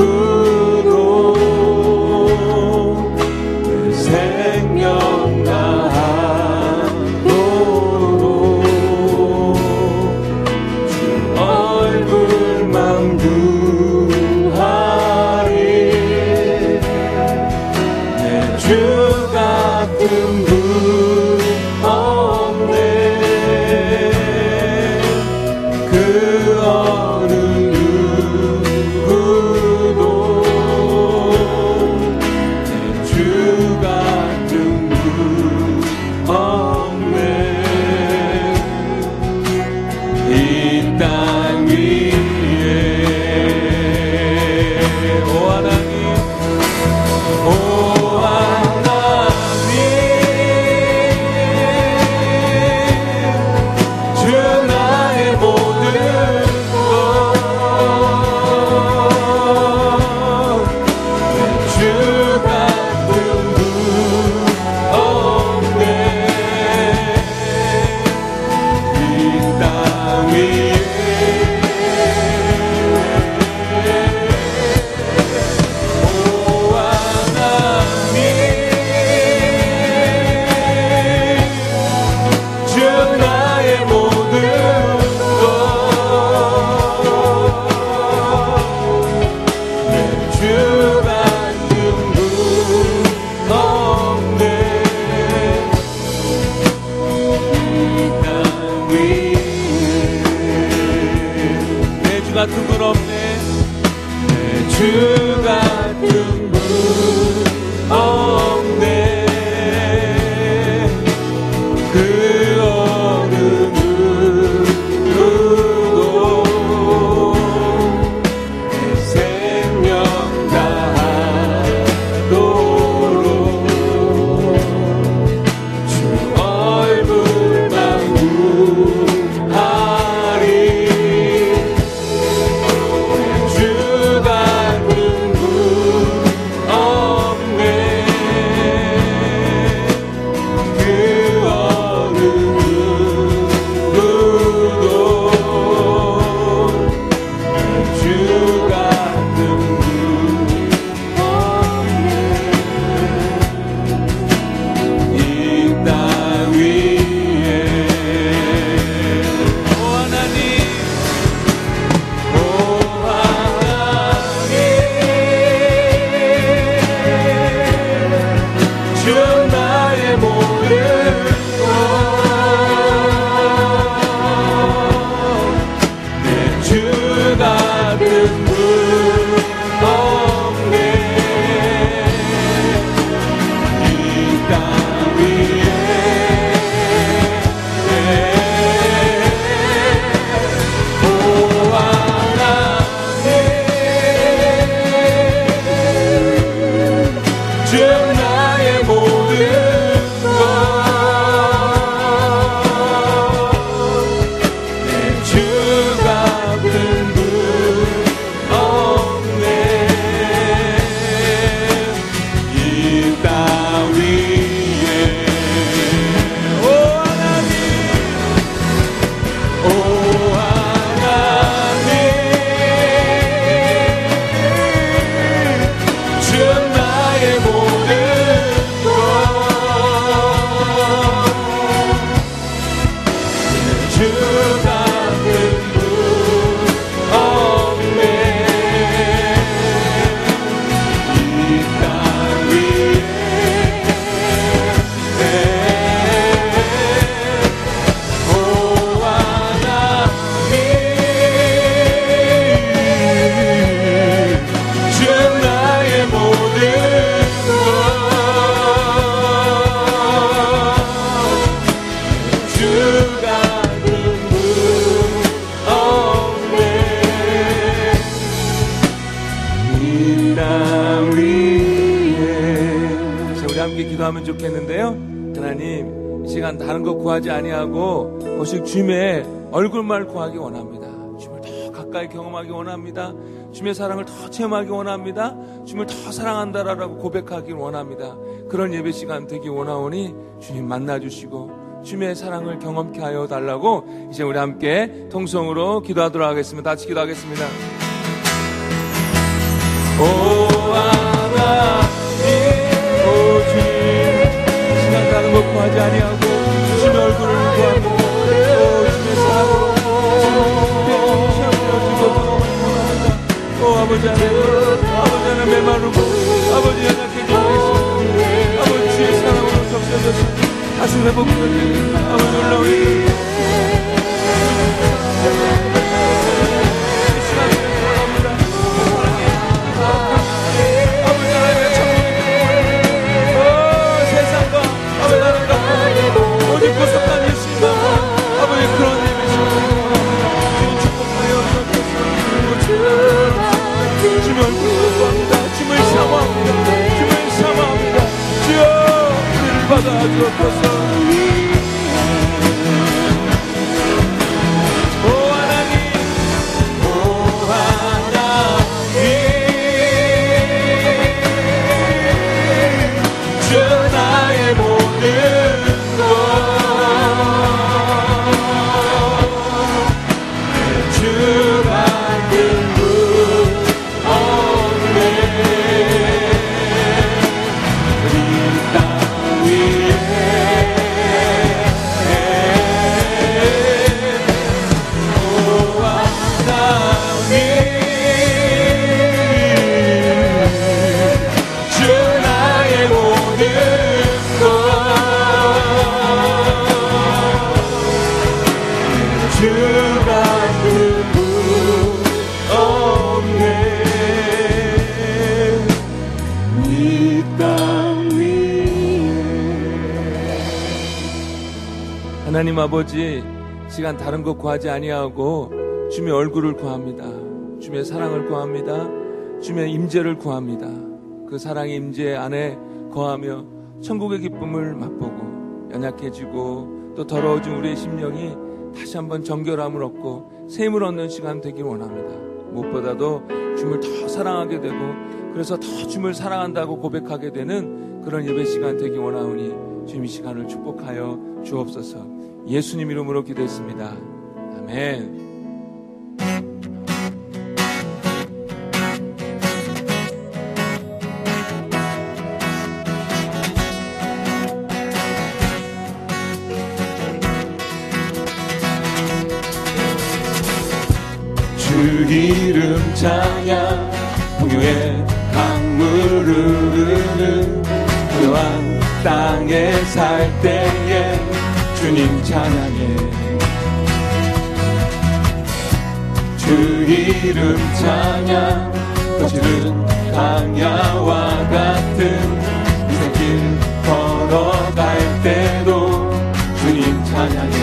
Ooh. 구하지 아니하고 오직 주님의 얼굴만 구하기 원합니다. 주님을 더 가까이 경험하기 원합니다. 주님의 사랑을 더 체험하기 원합니다. 주님을 더 사랑한다라고 고백하기 원합니다. 그런 예배 시간 되기 원하오니 주님 만나주시고 주님의 사랑을 경험케 하여 달라고 이제 우리 함께 통성으로 기도하도록 하겠습니다. 같이 기도하겠습니다. 하나님 아 Your person 버지 시간 다른 것 구하지 아니하고 주의 얼굴을 구합니다. 주의 사랑을 구합니다. 주의 임재를 구합니다. 그 사랑의 임재 안에 거하며 천국의 기쁨을 맛보고 연약해지고 또 더러워진 우리의 심령이 다시 한번 정결함을 얻고 샘을 얻는 시간 되길 원합니다. 무엇보다도 주님을 더 사랑하게 되고 그래서 더 주님을 사랑한다고 고백하게 되는 그런 예배 시간 되기 원하오니 주님 이 시간을 축복하여 주옵소서. 예수님 이름으로 기도했습니다. 아멘. 주 이름 찬양 풍요의 강물 흐르는 그러한 땅에 살 때에 주님 찬양해. 주 이름 찬양. 거칠은 강야와 같은 인생길 걸어갈 때도 주님 찬양해.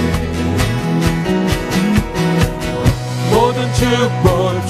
모든 축복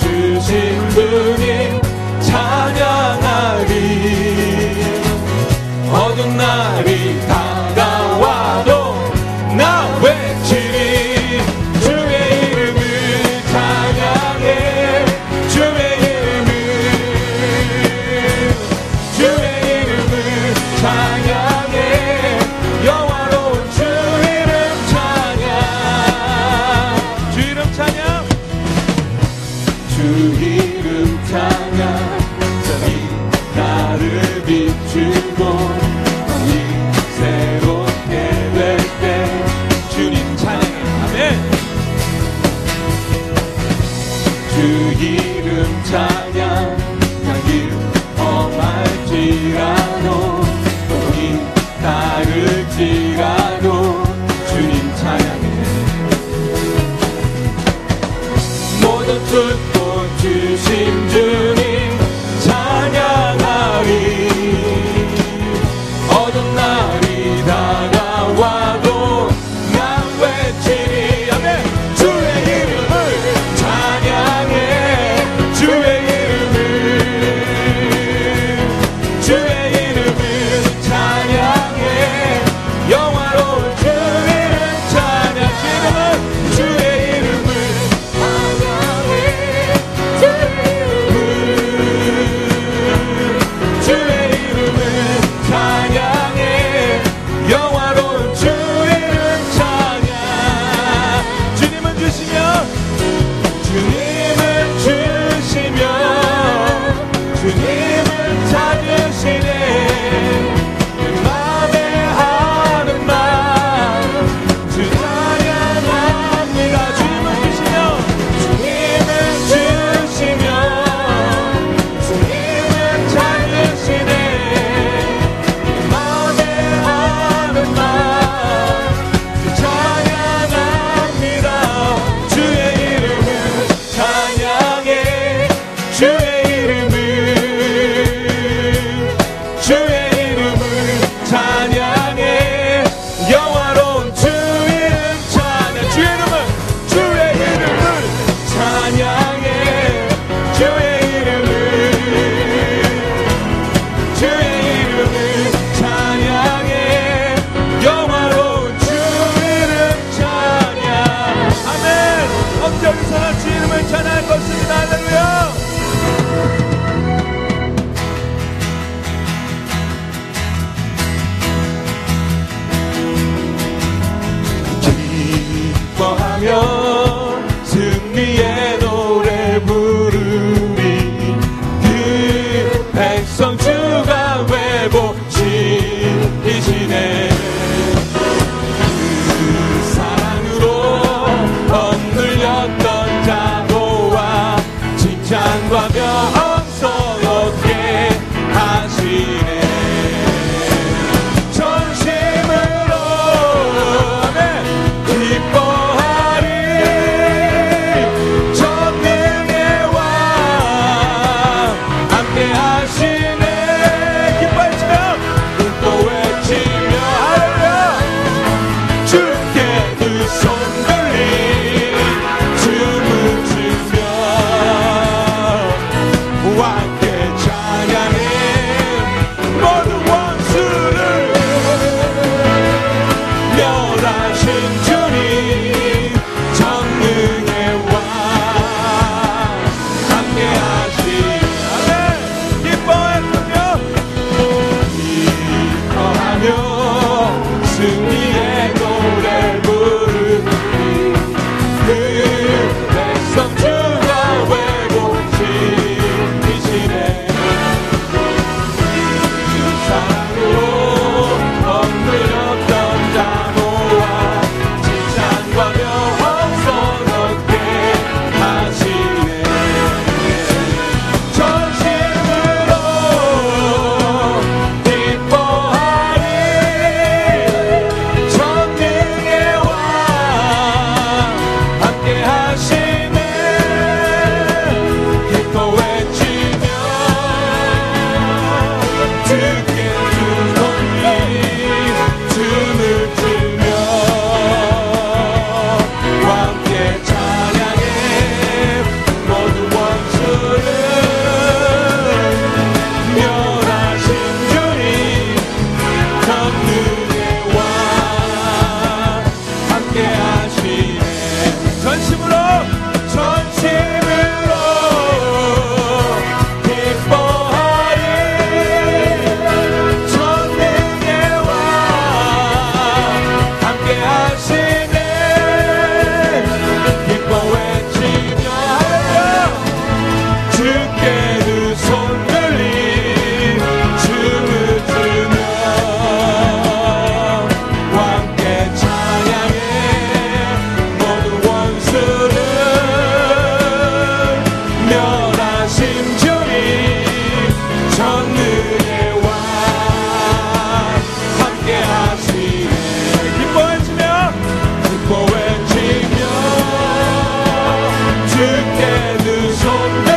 우리에게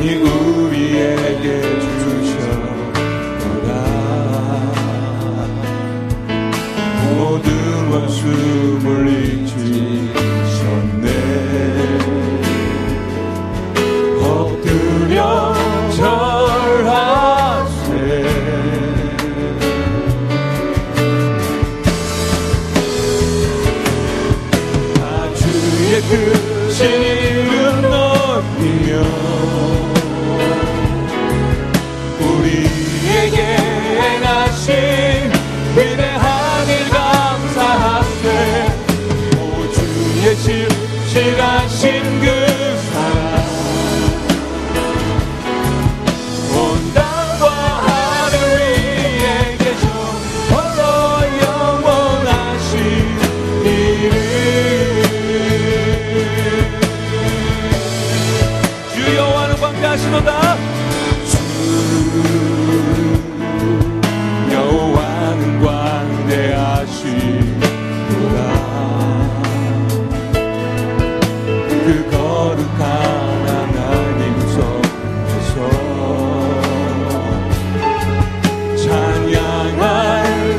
주셔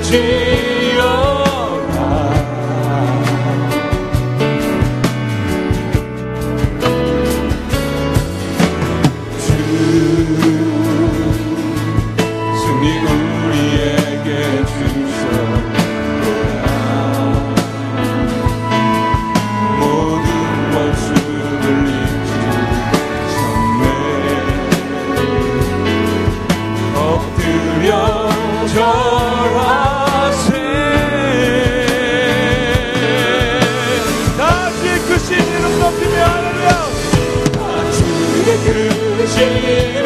change. 그신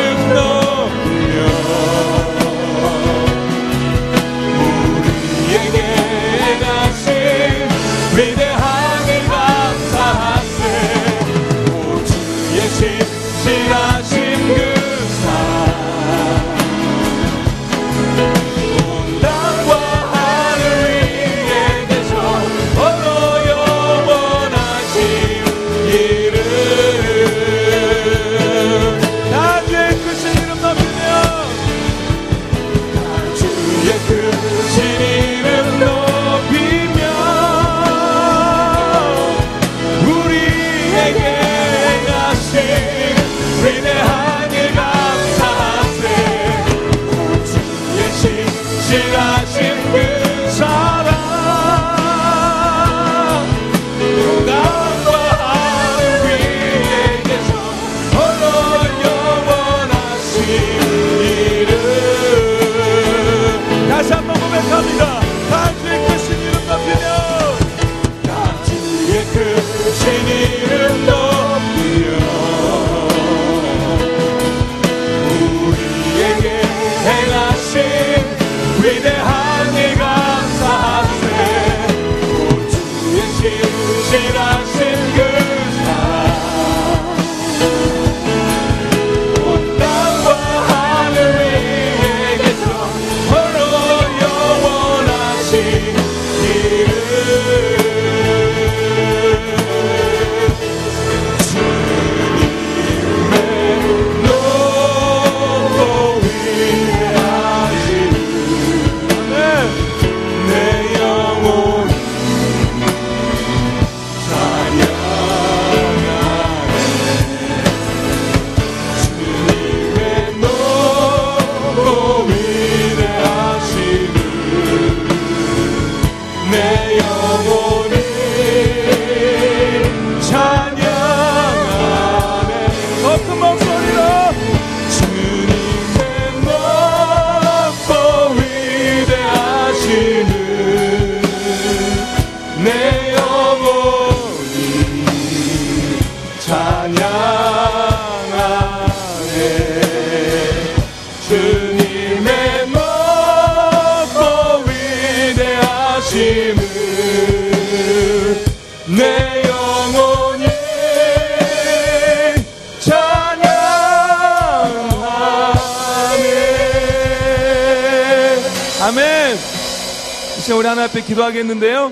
우리 하나 앞에 기도하겠는데요.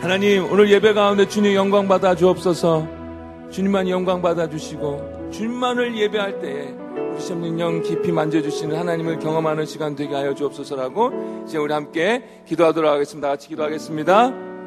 하나님 오늘 예배 가운데 주님 영광 받아 주옵소서. 주님만 영광 받아 주시고 주님만을 예배할 때에 우리 심령 깊이 만져주시는 하나님을 경험하는 시간 되게 하여 주옵소서라고 이제 우리 함께 기도하도록 하겠습니다. 같이 기도하겠습니다.